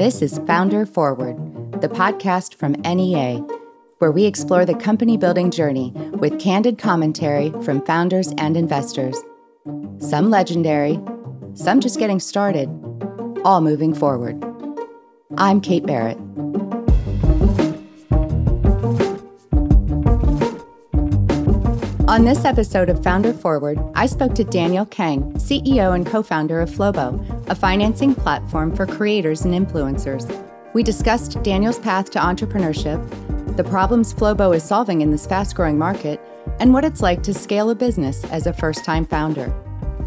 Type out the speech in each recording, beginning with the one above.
This is Founder Forward, the podcast from NEA, where we explore the company building journey with candid commentary from founders and investors. Some legendary, some just getting started, all moving forward. I'm Kate Barrett. On this episode of Founder Forward, I spoke to Daniel Kang, CEO and co founder of Flowbo, a financing platform for creators and influencers. We discussed Daniel's path to entrepreneurship, the problems Flowbo is solving in this fast growing market, and what it's like to scale a business as a first time founder.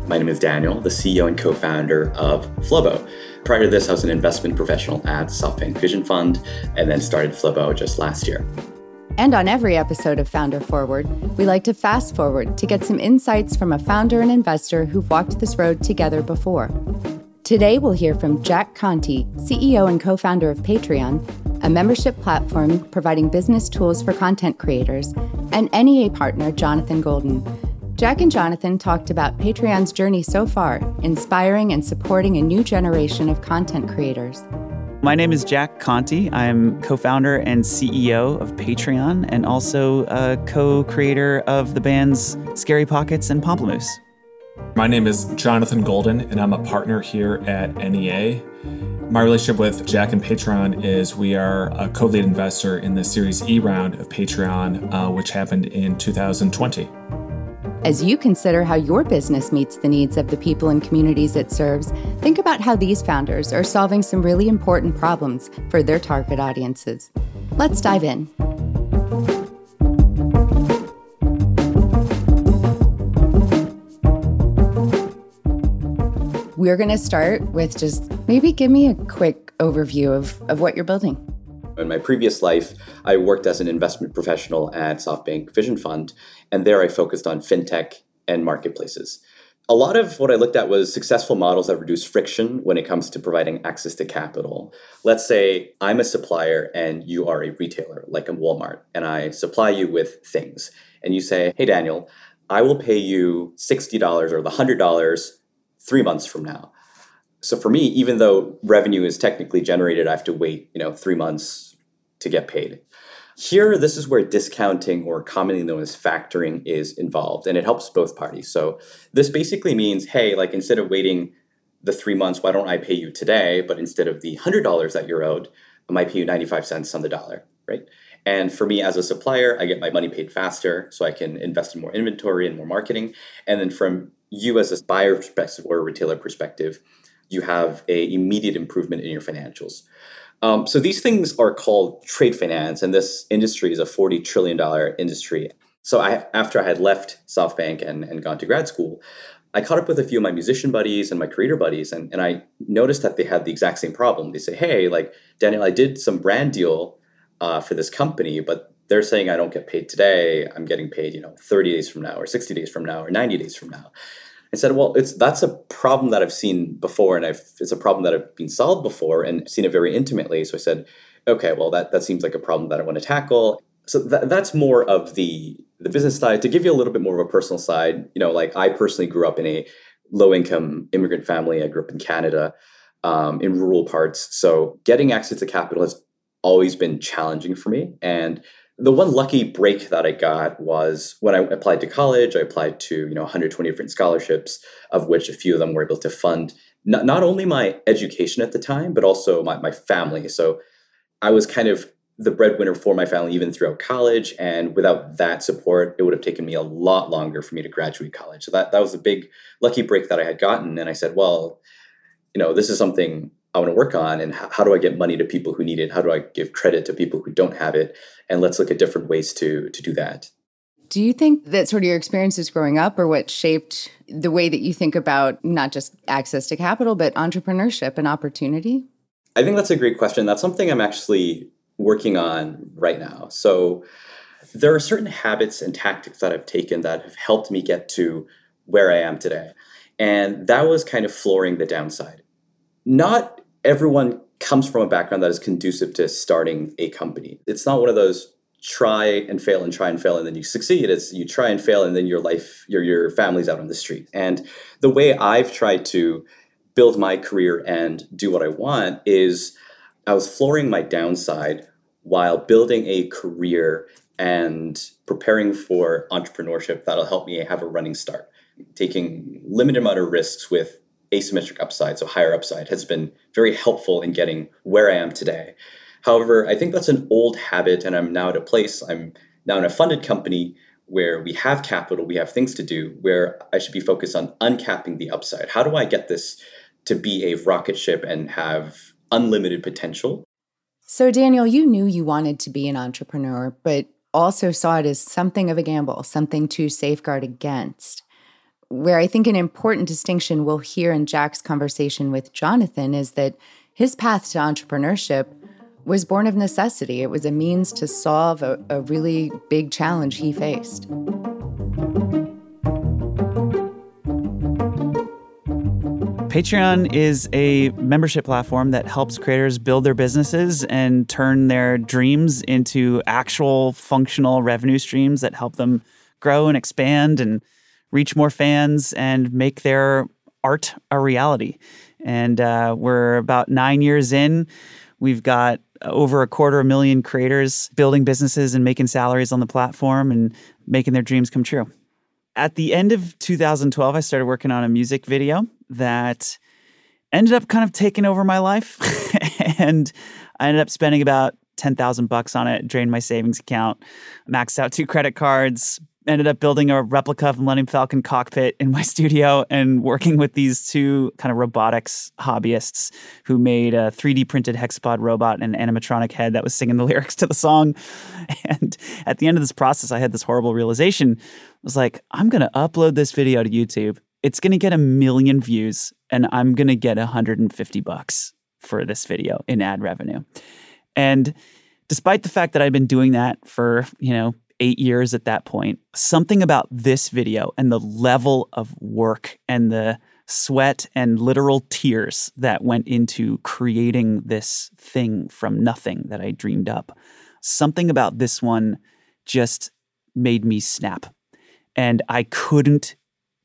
My name is Daniel, the CEO and co founder of Flowbo. Prior to this, I was an investment professional at SoftBank Vision Fund and then started Flowbo just last year. And on every episode of Founder Forward, we like to fast forward to get some insights from a founder and investor who've walked this road together before. Today, we'll hear from Jack Conte, CEO and co founder of Patreon, a membership platform providing business tools for content creators, and NEA partner Jonathan Golden. Jack and Jonathan talked about Patreon's journey so far, inspiring and supporting a new generation of content creators. My name is Jack Conte. I'm co founder and CEO of Patreon and also a co creator of the bands Scary Pockets and Pomplamoose. My name is Jonathan Golden, and I'm a partner here at NEA. My relationship with Jack and Patreon is we are a co lead investor in the Series E round of Patreon, uh, which happened in 2020. As you consider how your business meets the needs of the people and communities it serves, think about how these founders are solving some really important problems for their target audiences. Let's dive in. We're going to start with just maybe give me a quick overview of, of what you're building. In my previous life, I worked as an investment professional at SoftBank Vision Fund, and there I focused on fintech and marketplaces. A lot of what I looked at was successful models that reduce friction when it comes to providing access to capital. Let's say I'm a supplier and you are a retailer, like a Walmart, and I supply you with things. And you say, hey, Daniel, I will pay you $60 or the $100 three months from now so for me, even though revenue is technically generated, I have to wait, you know, three months to get paid. Here, this is where discounting or commonly known as factoring is involved, and it helps both parties. So this basically means, hey, like instead of waiting the three months, why don't I pay you today? But instead of the hundred dollars that you're owed, I might pay you 95 cents on the dollar, right? And for me as a supplier, I get my money paid faster, so I can invest in more inventory and more marketing. And then from you as a buyer perspective or a retailer perspective, you have a immediate improvement in your financials. Um, so these things are called trade finance, and this industry is a forty trillion dollar industry. So I, after I had left SoftBank and, and gone to grad school, I caught up with a few of my musician buddies and my creator buddies, and, and I noticed that they had the exact same problem. They say, "Hey, like Daniel, I did some brand deal uh, for this company, but they're saying I don't get paid today. I'm getting paid, you know, 30 days from now, or 60 days from now, or 90 days from now." I said, well, it's that's a problem that I've seen before, and I've, it's a problem that I've been solved before and seen it very intimately. So I said, okay, well, that that seems like a problem that I want to tackle. So that, that's more of the the business side. To give you a little bit more of a personal side, you know, like I personally grew up in a low income immigrant family. I grew up in Canada, um, in rural parts. So getting access to capital has always been challenging for me, and the one lucky break that I got was when I applied to college. I applied to you know 120 different scholarships, of which a few of them were able to fund not, not only my education at the time, but also my, my family. So I was kind of the breadwinner for my family even throughout college. And without that support, it would have taken me a lot longer for me to graduate college. So that, that was a big lucky break that I had gotten. And I said, well, you know, this is something I want to work on and how, how, do I get money to people who need it? How do I give credit to people who don't have it? And let's look at different ways to to do that. Do you think that sort of your experiences growing up or what shaped the way that you think about not just access to capital, but entrepreneurship and opportunity? I think that's a great question. That's something I'm actually working on right now. So there are certain habits and tactics that I've taken that have helped me get to where I am today. And that was kind of flooring the downside. Not everyone comes from a background that is conducive to starting a company. It's not one of those try and fail and try and fail and then you succeed. It's you try and fail and then your life, your your family's out on the street. And the way I've tried to build my career and do what I want is I was flooring my downside while building a career and preparing for entrepreneurship that'll help me have a running start. Taking limited amount of risks with asymmetric upside, so higher upside, has been very helpful in getting where I am today. However, I think that's an old habit, and I'm now at a place, I'm now in a funded company where we have capital, we have things to do, where I should be focused on uncapping the upside. How do I get this to be a rocket ship and have unlimited potential? So, Daniel, you knew you wanted to be an entrepreneur, but also saw it as something of a gamble, something to safeguard against. Where I think an important distinction we'll hear in Jack's conversation with Jonathan is that his path to entrepreneurship was born of necessity. It was a means to solve a, a really big challenge he faced. Patreon is a membership platform that helps creators build their businesses and turn their dreams into actual functional revenue streams that help them grow and expand and reach more fans and make their art a reality. And uh, we're about nine years in. We've got over a quarter of a million creators building businesses and making salaries on the platform and making their dreams come true. At the end of 2012, I started working on a music video that ended up kind of taking over my life. and I ended up spending about 10,000 bucks on it, drained my savings account, maxed out two credit cards, ended up building a replica of Millennium Falcon cockpit in my studio and working with these two kind of robotics hobbyists who made a 3D printed hexapod robot and an animatronic head that was singing the lyrics to the song. And at the end of this process, I had this horrible realization. I was like, I'm going to upload this video to YouTube it's going to get a million views and I'm going to get 150 bucks for this video in ad revenue. And despite the fact that I've been doing that for, you know, 8 years at that point, something about this video and the level of work and the sweat and literal tears that went into creating this thing from nothing that I dreamed up. Something about this one just made me snap. And I couldn't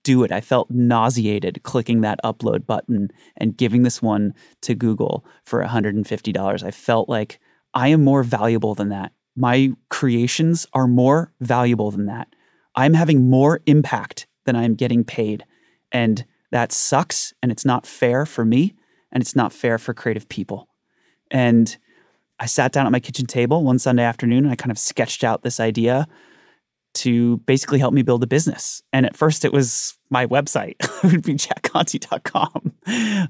do it. I felt nauseated clicking that upload button and giving this one to Google for $150. I felt like I am more valuable than that. My creations are more valuable than that. I'm having more impact than I'm getting paid. And that sucks. And it's not fair for me. And it's not fair for creative people. And I sat down at my kitchen table one Sunday afternoon and I kind of sketched out this idea to basically help me build a business. And at first it was my website. it would be jackconte.com.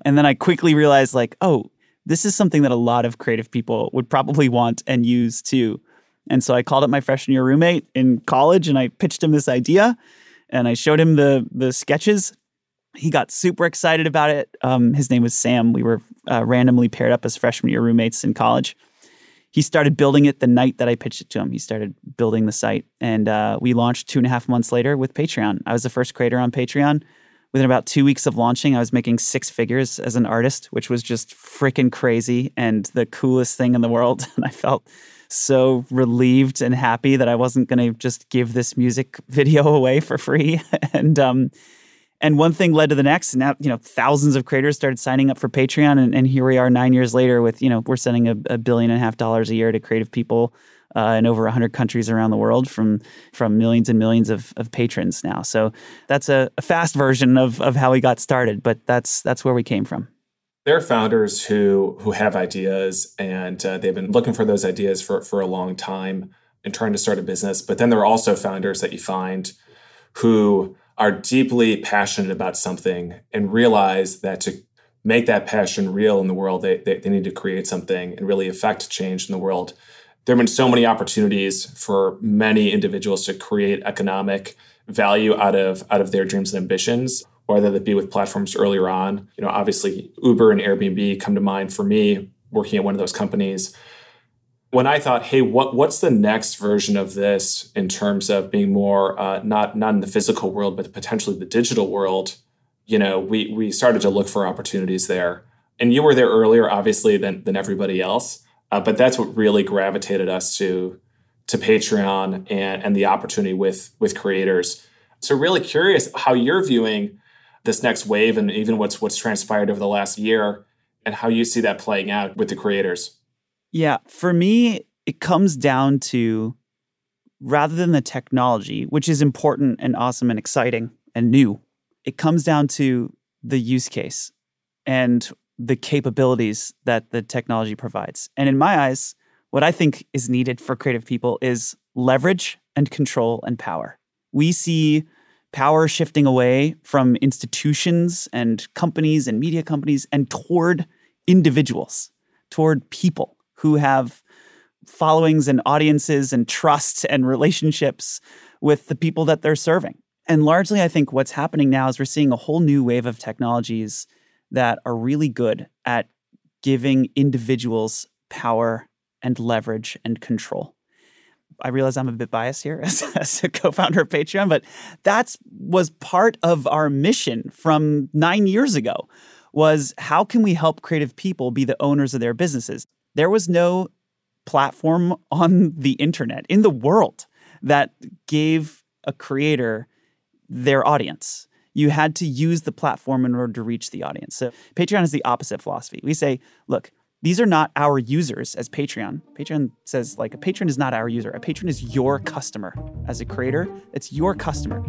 And then I quickly realized like, oh, this is something that a lot of creative people would probably want and use too. And so I called up my freshman year roommate in college and I pitched him this idea and I showed him the the sketches. He got super excited about it. Um, his name was Sam. We were uh, randomly paired up as freshman year roommates in college he started building it the night that I pitched it to him. He started building the site, and uh, we launched two and a half months later with Patreon. I was the first creator on Patreon. Within about two weeks of launching, I was making six figures as an artist, which was just freaking crazy and the coolest thing in the world. And I felt so relieved and happy that I wasn't going to just give this music video away for free. and um, and one thing led to the next. And now you know thousands of creators started signing up for patreon and, and here we are nine years later with you know we're sending a, a billion and a half dollars a year to creative people uh, in over 100 countries around the world from from millions and millions of, of patrons now. So that's a, a fast version of, of how we got started but that's that's where we came from there are founders who who have ideas and uh, they've been looking for those ideas for, for a long time and trying to start a business but then there are also founders that you find who are deeply passionate about something and realize that to make that passion real in the world, they, they, they, need to create something and really affect change in the world. There have been so many opportunities for many individuals to create economic value out of out of their dreams and ambitions, whether that be with platforms earlier on. You know, obviously Uber and Airbnb come to mind for me working at one of those companies when I thought, hey, what what's the next version of this in terms of being more uh, not not in the physical world, but potentially the digital world? You know, we we started to look for opportunities there, and you were there earlier, obviously, than than everybody else. Uh, but that's what really gravitated us to to Patreon and and the opportunity with with creators. So really curious how you're viewing this next wave and even what's what's transpired over the last year and how you see that playing out with the creators. Yeah, for me, it comes down to rather than the technology, which is important and awesome and exciting and new, it comes down to the use case and the capabilities that the technology provides. And in my eyes, what I think is needed for creative people is leverage and control and power. We see power shifting away from institutions and companies and media companies and toward individuals, toward people who have followings and audiences and trust and relationships with the people that they're serving. And largely, I think what's happening now is we're seeing a whole new wave of technologies that are really good at giving individuals power and leverage and control. I realize I'm a bit biased here as, as a co-founder of Patreon, but that was part of our mission from nine years ago was how can we help creative people be the owners of their businesses? There was no platform on the internet in the world that gave a creator their audience. You had to use the platform in order to reach the audience. So Patreon is the opposite philosophy. We say, look, these are not our users as Patreon. Patreon says, like, a patron is not our user. A patron is your customer. As a creator, it's your customer.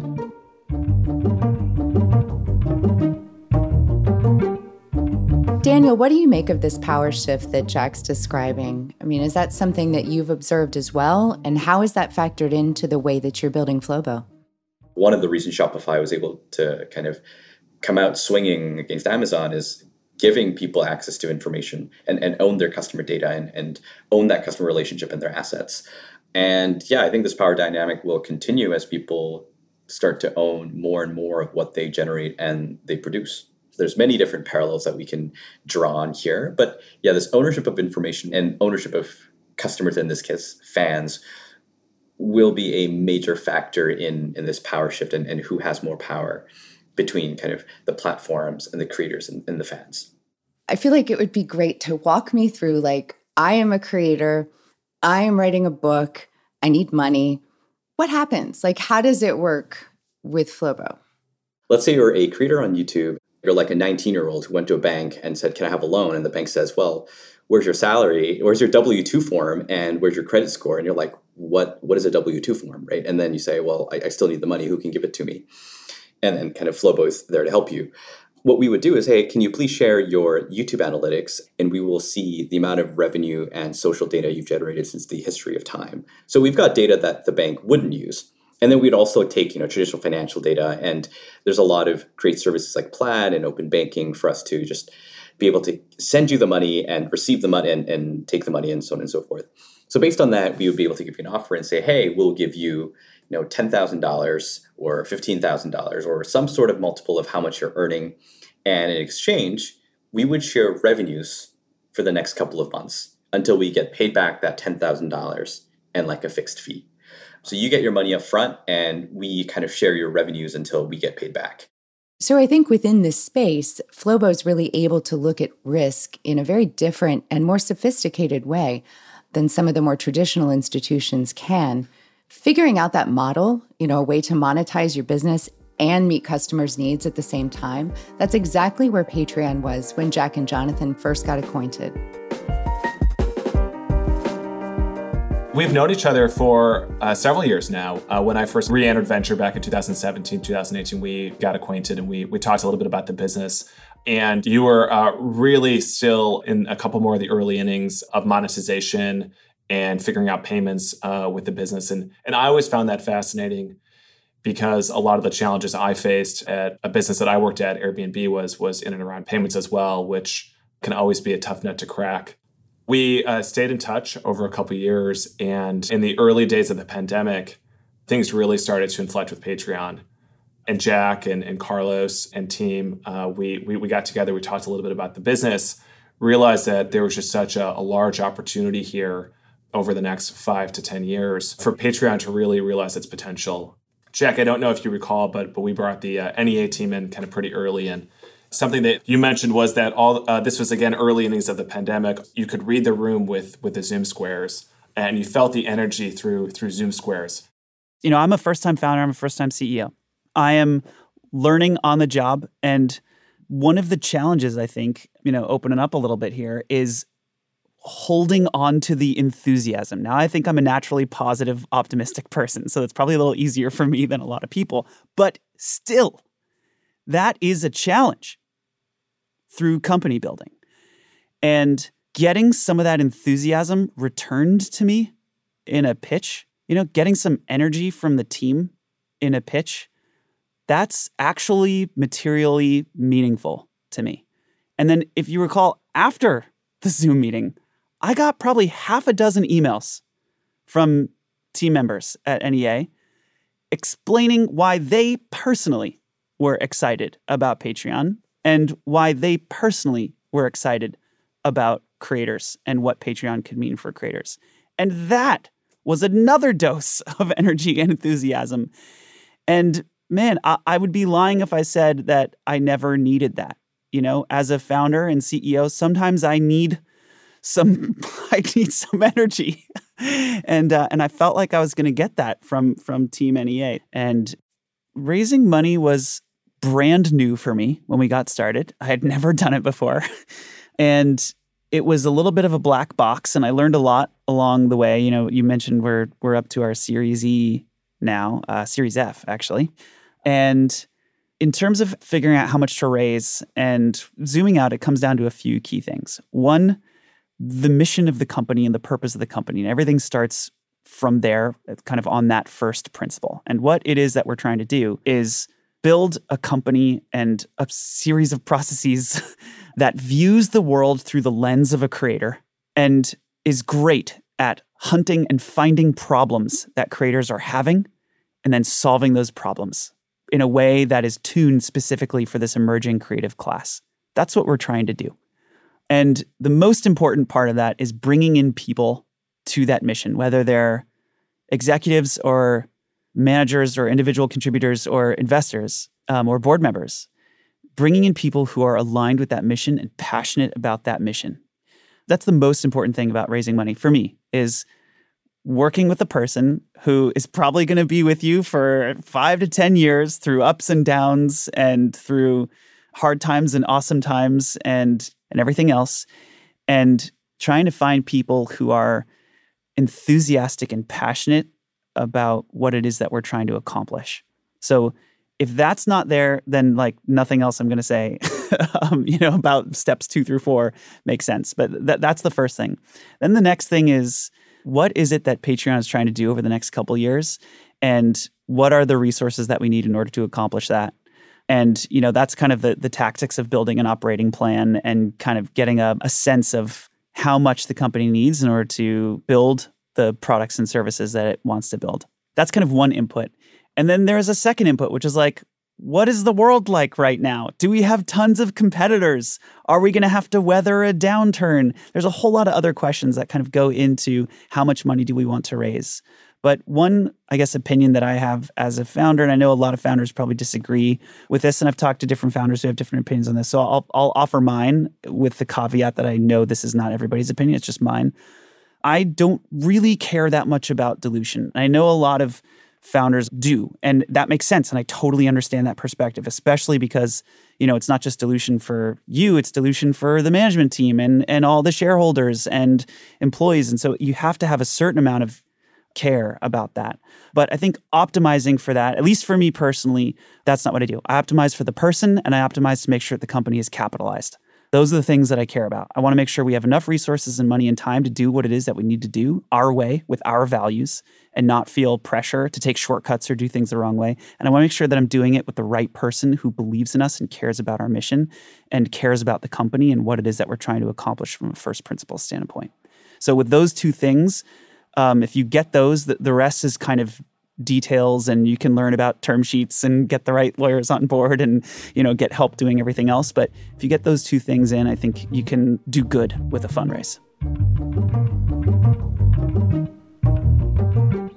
Daniel, what do you make of this power shift that Jack's describing? I mean, is that something that you've observed as well? And how is that factored into the way that you're building Flowbo? One of the reasons Shopify was able to kind of come out swinging against Amazon is giving people access to information and, and own their customer data and, and own that customer relationship and their assets. And yeah, I think this power dynamic will continue as people start to own more and more of what they generate and they produce. There's many different parallels that we can draw on here. But yeah, this ownership of information and ownership of customers, in this case, fans, will be a major factor in, in this power shift and, and who has more power between kind of the platforms and the creators and, and the fans. I feel like it would be great to walk me through like, I am a creator, I am writing a book, I need money. What happens? Like, how does it work with Flowbo? Let's say you're a creator on YouTube. You're like a 19 year old who went to a bank and said, Can I have a loan? And the bank says, Well, where's your salary? Where's your W 2 form? And where's your credit score? And you're like, What, what is a W 2 form? Right. And then you say, Well, I, I still need the money. Who can give it to me? And then kind of Flowbo is there to help you. What we would do is, hey, can you please share your YouTube analytics? And we will see the amount of revenue and social data you've generated since the history of time. So we've got data that the bank wouldn't use. And then we'd also take, you know, traditional financial data. And there's a lot of great services like Plaid and open banking for us to just be able to send you the money and receive the money and, and take the money and so on and so forth. So based on that, we would be able to give you an offer and say, hey, we'll give you you know $10,000 or $15,000 or some sort of multiple of how much you're earning and in exchange we would share revenues for the next couple of months until we get paid back that $10,000 and like a fixed fee. So you get your money up front and we kind of share your revenues until we get paid back. So I think within this space, Flowbo is really able to look at risk in a very different and more sophisticated way than some of the more traditional institutions can figuring out that model, you know, a way to monetize your business and meet customers' needs at the same time, that's exactly where Patreon was when Jack and Jonathan first got acquainted. We've known each other for uh, several years now. Uh, when I first re entered Venture back in 2017, 2018, we got acquainted and we, we talked a little bit about the business. And you were uh, really still in a couple more of the early innings of monetization and figuring out payments uh, with the business. And, and I always found that fascinating because a lot of the challenges I faced at a business that I worked at, Airbnb, was, was in and around payments as well, which can always be a tough nut to crack. We uh, stayed in touch over a couple years. And in the early days of the pandemic, things really started to inflect with Patreon. And Jack and, and Carlos and team, uh, we, we, we got together, we talked a little bit about the business, realized that there was just such a, a large opportunity here over the next five to 10 years for Patreon to really realize its potential. Jack, I don't know if you recall, but, but we brought the uh, NEA team in kind of pretty early. And something that you mentioned was that all uh, this was, again, early innings of the pandemic. You could read the room with, with the Zoom squares and you felt the energy through, through Zoom squares. You know, I'm a first time founder, I'm a first time CEO. I am learning on the job. And one of the challenges, I think, you know, opening up a little bit here is holding on to the enthusiasm. Now, I think I'm a naturally positive, optimistic person, so it's probably a little easier for me than a lot of people. But still, that is a challenge through company building. And getting some of that enthusiasm returned to me in a pitch, you know, getting some energy from the team in a pitch, that's actually materially meaningful to me. And then if you recall, after the Zoom meeting, I got probably half a dozen emails from team members at NEA explaining why they personally were excited about Patreon and why they personally were excited about creators and what Patreon could mean for creators. And that was another dose of energy and enthusiasm. And man, I, I, would be lying if I said that I never needed that. You know, as a founder and CEO, sometimes I need some I need some energy. and uh, and I felt like I was going to get that from from Team NEA. And raising money was brand new for me when we got started. I had never done it before. and it was a little bit of a black box and I learned a lot along the way. You know, you mentioned we're we're up to our Series E now, uh, Series F actually. And in terms of figuring out how much to raise and zooming out, it comes down to a few key things. One, the mission of the company and the purpose of the company. And everything starts from there, uh, kind of on that first principle. And what it is that we're trying to do is build a company and a series of processes that views the world through the lens of a creator and is great at hunting and finding problems that creators are having and then solving those problems in a way that is tuned specifically for this emerging creative class. That's what we're trying to do. And the most important part of that is bringing in people to that mission, whether they're executives or managers or individual contributors or investors um, or board members, bringing in people who are aligned with that mission and passionate about that mission. That's the most important thing about raising money for me is working with a person who is probably going to be with you for 5 to 10 years through ups and downs and through hard times and awesome times and and everything else and trying to find people who are enthusiastic and passionate about what it is that we're trying to accomplish. So if that's not there, then like nothing else I'm going to say, um, you know, about steps two through four makes sense. But th- that's the first thing. Then the next thing is what is it that Patreon is trying to do over the next couple years, and what are the resources that we need in order to accomplish that? And you know, that's kind of the the tactics of building an operating plan and kind of getting a, a sense of how much the company needs in order to build the products and services that it wants to build. That's kind of one input. And then there's a second input, which is like, what is the world like right now? Do we have tons of competitors? Are we going to have to weather a downturn? There's a whole lot of other questions that kind of go into how much money do we want to raise. But one, I guess, opinion that I have as a founder, and I know a lot of founders probably disagree with this, and I've talked to different founders who have different opinions on this. So I'll, I'll offer mine with the caveat that I know this is not everybody's opinion, it's just mine. I don't really care that much about dilution. I know a lot of founders do, and that makes sense. And I totally understand that perspective, especially because you know it's not just dilution for you; it's dilution for the management team and and all the shareholders and employees. And so you have to have a certain amount of care about that. But I think optimizing for that, at least for me personally, that's not what I do. I optimize for the person and I optimize to make sure that the company is capitalized. Those are the things that I care about. I want to make sure we have enough resources and money and time to do what it is that we need to do our way with our values and not feel pressure to take shortcuts or do things the wrong way. And I want to make sure that I'm doing it with the right person who believes in us and cares about our mission and cares about the company and what it is that we're trying to accomplish from a first principles standpoint. So, with those two things, um, if you get those, the, the rest is kind of details and you can learn about term sheets and get the right lawyers on board and you know get help doing everything else. But if you get those two things in i think you can do good with a fundraise.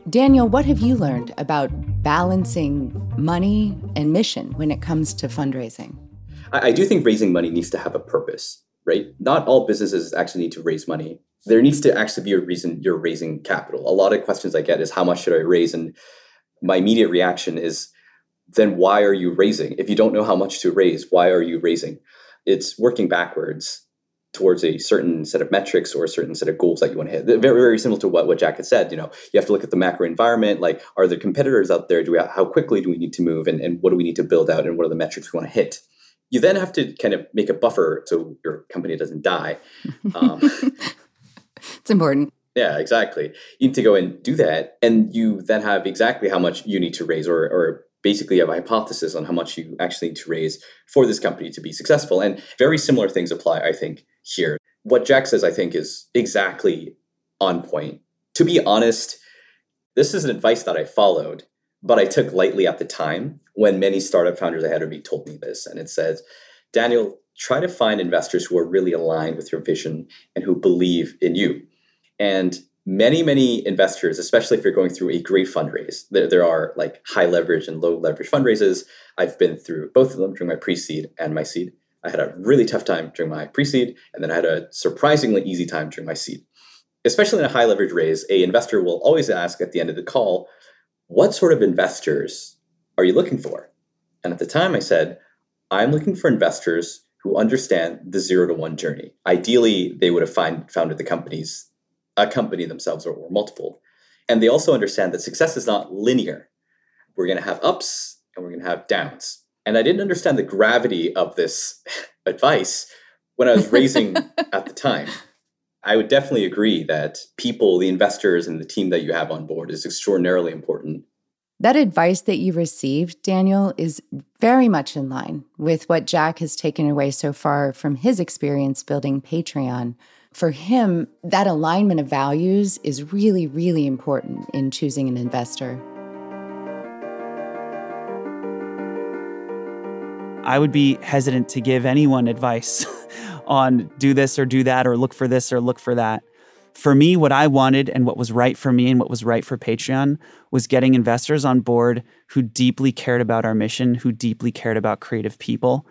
Daniel what have you learned about balancing money and mission when it comes to fundraising? I, I do think raising money needs to have a purpose right? Not all businesses actually need to raise money there needs to actually be a reason you're raising capital. A lot of questions I get is how much should I raise? And my immediate reaction is then why are you raising? If you don't know how much to raise, why are you raising? It's working backwards. towards a certain set of metrics or a certain set of goals that you want to hit. Very, very similar to what, what Jack had said. You know, you have to look at the macro environment. Like, are there competitors out there? Do we how quickly do we need to move, and, and what do we need to build out, and what are the metrics we want to hit? You then have to kind of make a buffer so your company doesn't die. Um, it's important. Yeah, exactly. You need to go and do that, and you then have exactly how much you need to raise, or or basically have a hypothesis on how much you actually need to raise for this company to be successful. And very similar things apply, I think, here. What Jack says, I think, is exactly on point. To be honest, this is an advice that I followed, but I took lightly at the time when many startup founders ahead of me told me this. And it says, Daniel, try to find investors who are really aligned with your vision and who believe in you. And many many investors especially if you're going through a great fundraise there, there are like high leverage and low leverage fundraises. I've been through both of them during my pre-seed and my seed. I had a really tough time during my pre-seed and then i had a surprisingly easy time during my seed. Especially in a high leverage raise a investor will always ask at the end of the call what sort of investors are you looking for? And at the time i said i'm looking for investors who understand the zero to one journey ideally they would have find, founded the companies a company themselves or, or multiple. And they also understand that success is not linear. We're going to have ups and we're going to have downs. And I didn't understand the gravity of this advice when I was raising at the time. I would definitely agree that people, the investors, and the team that you have on board is extraordinarily important. That advice that you received, Daniel, is very much in line with what Jack has taken away so far from his experience building Patreon, for him, that alignment of values is really, really important in choosing an investor. I would be hesitant to give anyone advice on do this or do that or look for this or look for that. For me, what I wanted and what was right for me and what was right for Patreon was getting investors on board who deeply cared about our mission, who deeply cared about creative people,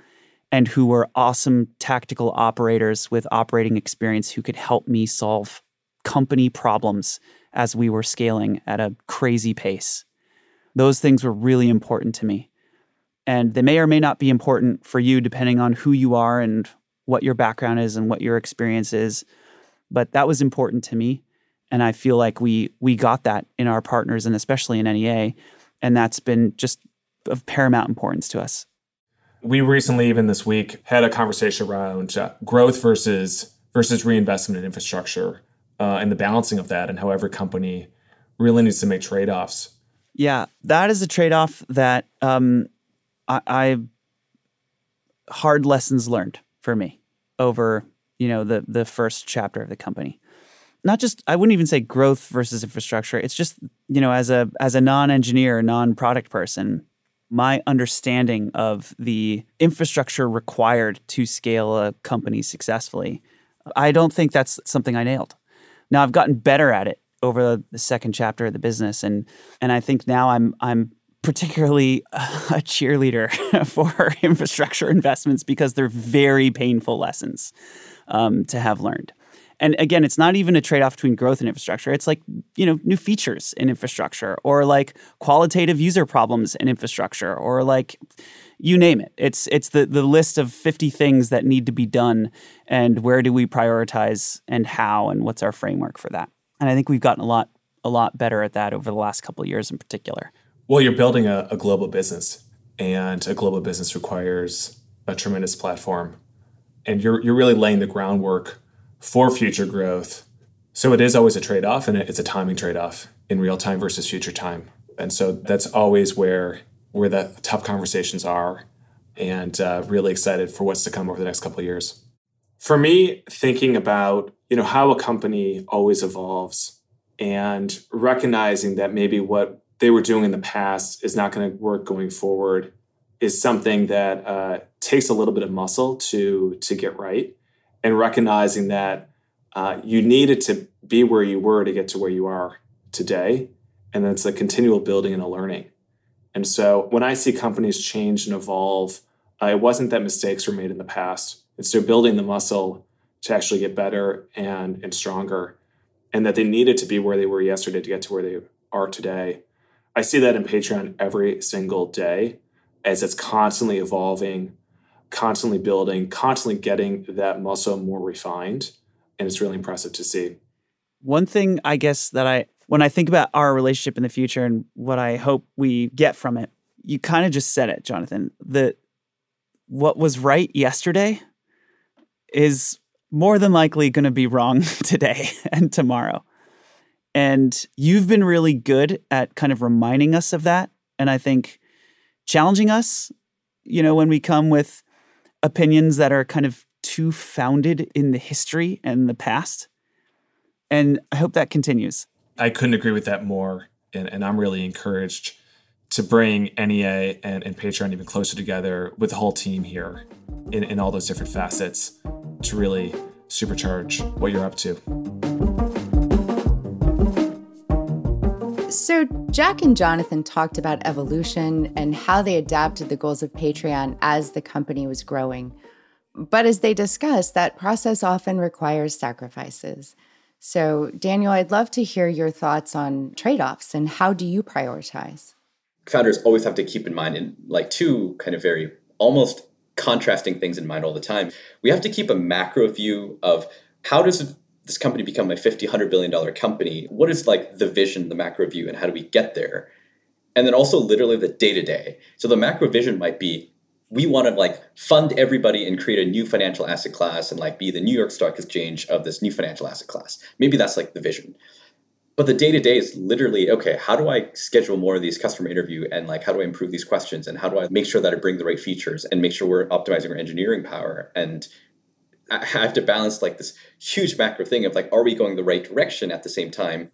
and who were awesome tactical operators with operating experience who could help me solve company problems as we were scaling at a crazy pace. Those things were really important to me. And they may or may not be important for you depending on who you are and what your background is and what your experience is. But that was important to me. And I feel like we we got that in our partners and especially in NEA. And that's been just of paramount importance to us we recently, even this week, had a conversation around uh, growth versus versus reinvestment in infrastructure uh, and the balancing of that, and how every company really needs to make trade offs. Yeah, that is a trade off that um, I, I hard lessons learned for me over you know the the first chapter of the company not just I wouldn't even say growth versus infrastructure. It's just you know as a as a non-engineer, non-product person, my understanding of the infrastructure required to scale a company successfully. I don't think that's something I nailed. Now I've gotten better at it over the second chapter of the business and and I think now I'm I'm particularly a cheerleader for infrastructure investments because they're very painful lessons um, to have learned. And again, it's not even a trade off between growth and infrastructure. It's like, you know, new features in infrastructure or like qualitative user problems in infrastructure or like you name it. It's it's the the list of 50 things that need to be done and where do we prioritize and how and what's our framework for that. And I think we've gotten a lot a lot better at that over the last couple years in particular. Well, you're building a, a global business and a global business requires a tremendous platform. And you're you're really laying the groundwork for future growth. So it is always a trade off, and it's a timing trade off in real time versus future time. And so that's always where where the tough conversations are, and uh, really excited for what's to come over the next couple of years. For me, thinking about you know how a company always evolves, and recognizing that maybe what they were doing in the past is not going to work going forward is something that uh, takes a little bit of muscle to to get right and recognizing that uh, you needed to be where you were to get to where you are today. And it's a continual building and a learning. And so when I see companies change and evolve, uh, it wasn't that mistakes were made in the past. It's they're building the muscle to actually get better and, and stronger, and that they needed to be where they were yesterday to get to where they are today. I see that in Patreon every single day as it's constantly evolving, constantly building, constantly getting that muscle more refined. And it's really impressive to see. One thing I guess that I, when I think about our relationship in the future and what I hope we get from it, you kind of just said it, Jonathan. That what was right yesterday is more than likely going to be wrong today and tomorrow. And you've been really good at kind of reminding us of that. And I think challenging us, you know, when we come with opinions that are kind of too founded in the history and the past. And I hope that continues. I couldn't agree with that more. And, and I'm really encouraged to bring NEA and, and Patreon even closer together with the whole team here in, in all those different facets to really supercharge what you're up to. So, Jack and Jonathan talked about evolution and how they adapted the goals of Patreon as the company was growing. But as they discussed, that process often requires sacrifices. So, Daniel, I'd love to hear your thoughts on trade offs and how do you prioritize? Founders always have to keep in mind, in like two kind of very almost contrasting things in mind all the time. We have to keep a macro view of how does this company become a 50 100 billion dollar company what is like the vision the macro view and how do we get there? And then also literally the day to day so the macro vision might be we want to like fund everybody and create a new financial asset class and like be the new york stock exchange of this new financial asset class. Maybe that's like the vision. But the day to day is literally okay how do i schedule more of these customer interview and like how do i improve these questions and how do i make sure that i bring the right features and make sure we're optimizing our engineering power and I have to balance like this huge macro thing of like, are we going the right direction at the same time?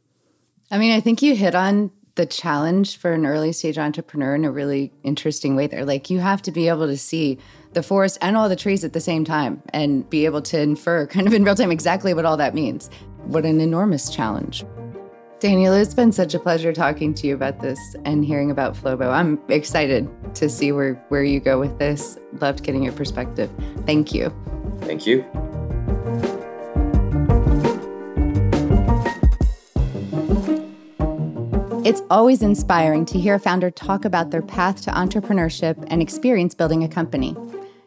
I mean, I think you hit on the challenge for an early stage entrepreneur in a really interesting way there. Like, you have to be able to see the forest and all the trees at the same time and be able to infer kind of in real time exactly what all that means. What an enormous challenge. Daniel, it's been such a pleasure talking to you about this and hearing about Flowbo. I'm excited to see where, where you go with this. Loved getting your perspective. Thank you. Thank you. It's always inspiring to hear a founder talk about their path to entrepreneurship and experience building a company.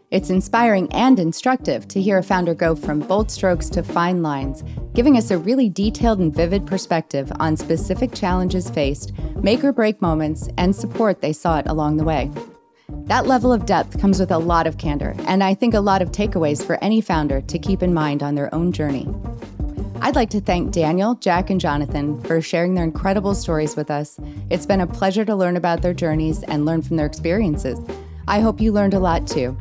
It's inspiring and instructive to hear a founder go from bold strokes to fine lines, giving us a really detailed and vivid perspective on specific challenges faced, make or break moments, and support they sought along the way. That level of depth comes with a lot of candor, and I think a lot of takeaways for any founder to keep in mind on their own journey. I'd like to thank Daniel, Jack, and Jonathan for sharing their incredible stories with us. It's been a pleasure to learn about their journeys and learn from their experiences. I hope you learned a lot too.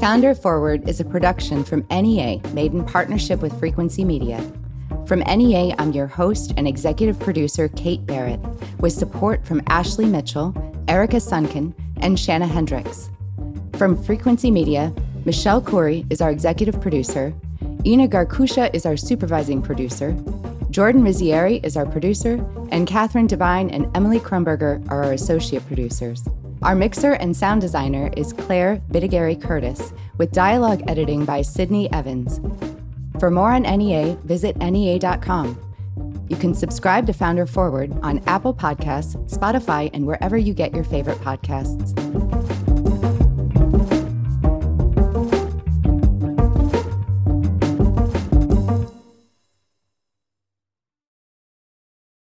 Founder Forward is a production from NEA made in partnership with Frequency Media. From NEA, I'm your host and executive producer, Kate Barrett, with support from Ashley Mitchell, Erica Sunken, and Shanna Hendricks. From Frequency Media, Michelle Corey is our executive producer, Ina Garkusha is our supervising producer, Jordan Rizzieri is our producer, and Catherine Devine and Emily Krumberger are our associate producers. Our mixer and sound designer is Claire Bidigary Curtis, with dialogue editing by Sydney Evans. For more on NEA, visit NEA.com. You can subscribe to Founder Forward on Apple Podcasts, Spotify, and wherever you get your favorite podcasts.